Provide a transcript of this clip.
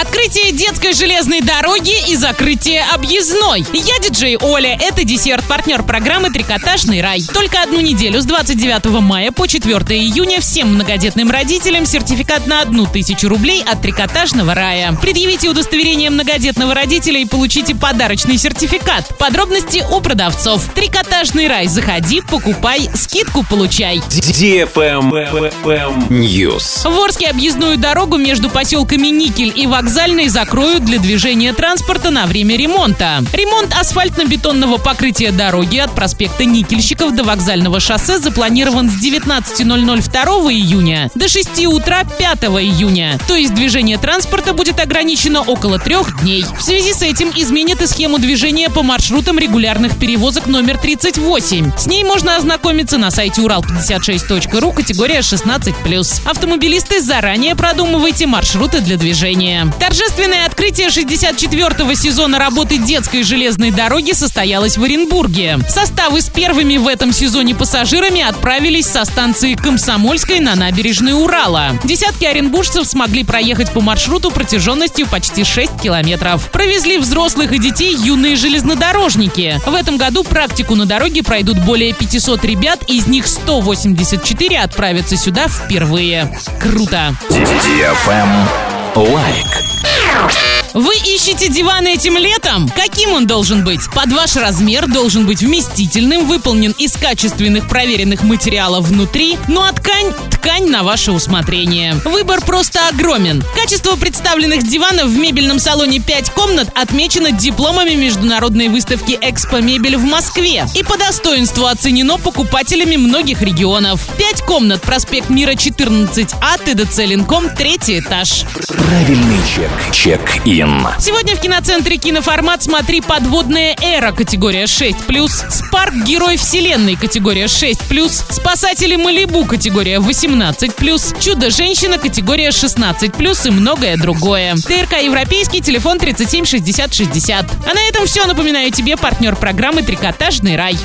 Открытие детской железной дороги и закрытие объездной. Я диджей Оля. Это десерт, партнер программы «Трикотажный рай». Только одну неделю с 29 мая по 4 июня всем многодетным родителям сертификат на одну тысячу рублей от «Трикотажного рая». Предъявите удостоверение многодетного родителя и получите подарочный сертификат. Подробности у продавцов. «Трикотажный рай». Заходи, покупай, скидку получай. News. В Орске объездную дорогу между поселками Никель и Вокзальной закроют для движения транспорта на время ремонта. Ремонт асфальтно-бетонного покрытия дороги от проспекта Никельщиков до вокзального шоссе запланирован с 19.00 2 июня до 6 утра 5 июня. То есть движение транспорта будет ограничено около трех дней. В связи с этим изменят и схему движения по маршрутам регулярных перевозок номер 38. С ней можно ознакомиться на сайте урал56.ру категория 16+. Автомобилисты заранее продумывайте маршруты для движения. Торжественное открытие 64-го сезона работы детской железной дороги состоялось в Оренбурге. Составы с первыми в этом сезоне пассажирами отправились со станции Комсомольской на набережной Урала. Десятки оренбуржцев смогли проехать по маршруту протяженностью почти 6 километров. Провезли взрослых и детей юные железнодорожники. В этом году практику на дороге пройдут более 500 ребят, из них 184 отправятся сюда впервые. Круто! Лайк. Вы ищете диван этим летом? Каким он должен быть? Под ваш размер должен быть вместительным, выполнен из качественных проверенных материалов внутри, ну а ткань – ткань на ваше усмотрение. Выбор просто огромен. Качество представленных диванов в мебельном салоне 5 комнат отмечено дипломами международной выставки «Экспо Мебель» в Москве и по достоинству оценено покупателями многих регионов. 5 комнат, проспект Мира 14А, ТДЦ Ленком, третий этаж. Правильный чек. Чек-ин. Сегодня в киноцентре «Киноформат» смотри «Подводная эра» категория 6+, «Спарк. Герой Вселенной» категория 6+, «Спасатели Малибу» категория 18+, «Чудо-женщина» категория 16+, и многое другое. ТРК «Европейский», телефон 37 60 60. А на этом все. Напоминаю тебе партнер программы «Трикотажный рай».